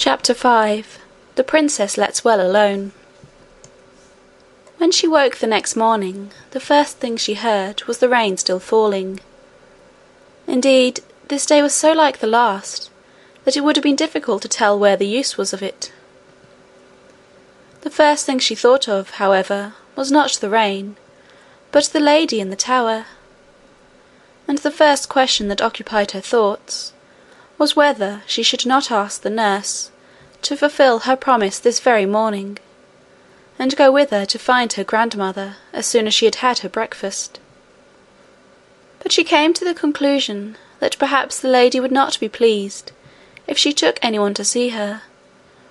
CHAPTER V The Princess Lets Well Alone When she woke the next morning, the first thing she heard was the rain still falling. Indeed, this day was so like the last that it would have been difficult to tell where the use was of it. The first thing she thought of, however, was not the rain, but the lady in the tower; and the first question that occupied her thoughts was whether she should not ask the nurse to fulfil her promise this very morning, and go with her to find her grandmother as soon as she had had her breakfast. But she came to the conclusion that perhaps the lady would not be pleased if she took anyone to see her,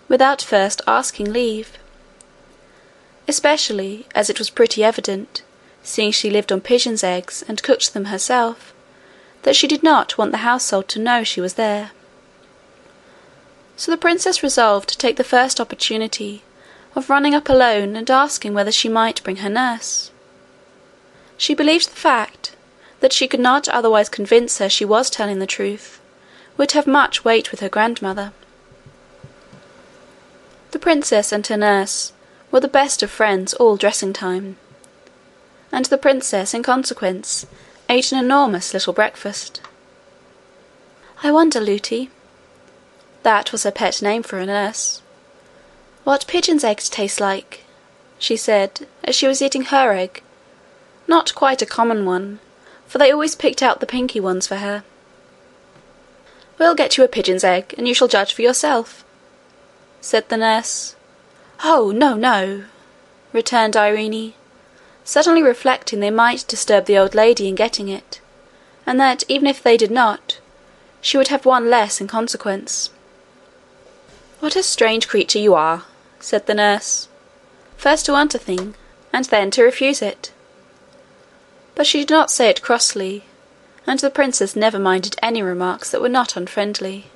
without first asking leave; especially as it was pretty evident, seeing she lived on pigeons' eggs and cooked them herself, that she did not want the household to know she was there. So the princess resolved to take the first opportunity of running up alone and asking whether she might bring her nurse. She believed the fact that she could not otherwise convince her she was telling the truth would have much weight with her grandmother. The princess and her nurse were the best of friends all dressing time, and the princess in consequence ate an enormous little breakfast. I wonder, Lootie that was her pet name for a nurse what pigeons' eggs taste like, she said, as she was eating her egg not quite a common one, for they always picked out the pinky ones for her. We'll get you a pigeon's egg, and you shall judge for yourself, said the nurse. Oh, no, no, returned Irene suddenly reflecting they might disturb the old lady in getting it, and that even if they did not, she would have one less in consequence. "What a strange creature you are!" said the nurse. "First to want a thing, and then to refuse it." But she did not say it crossly, and the princess never minded any remarks that were not unfriendly.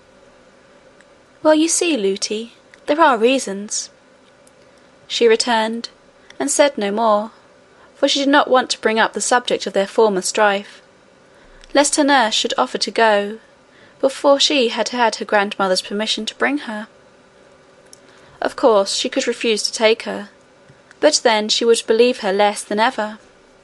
"Well, you see, Lootie, there are reasons," she returned, and said no more for she did not want to bring up the subject of their former strife, lest her nurse should offer to go, before she had had her grandmother's permission to bring her. Of course she could refuse to take her, but then she would believe her less than ever.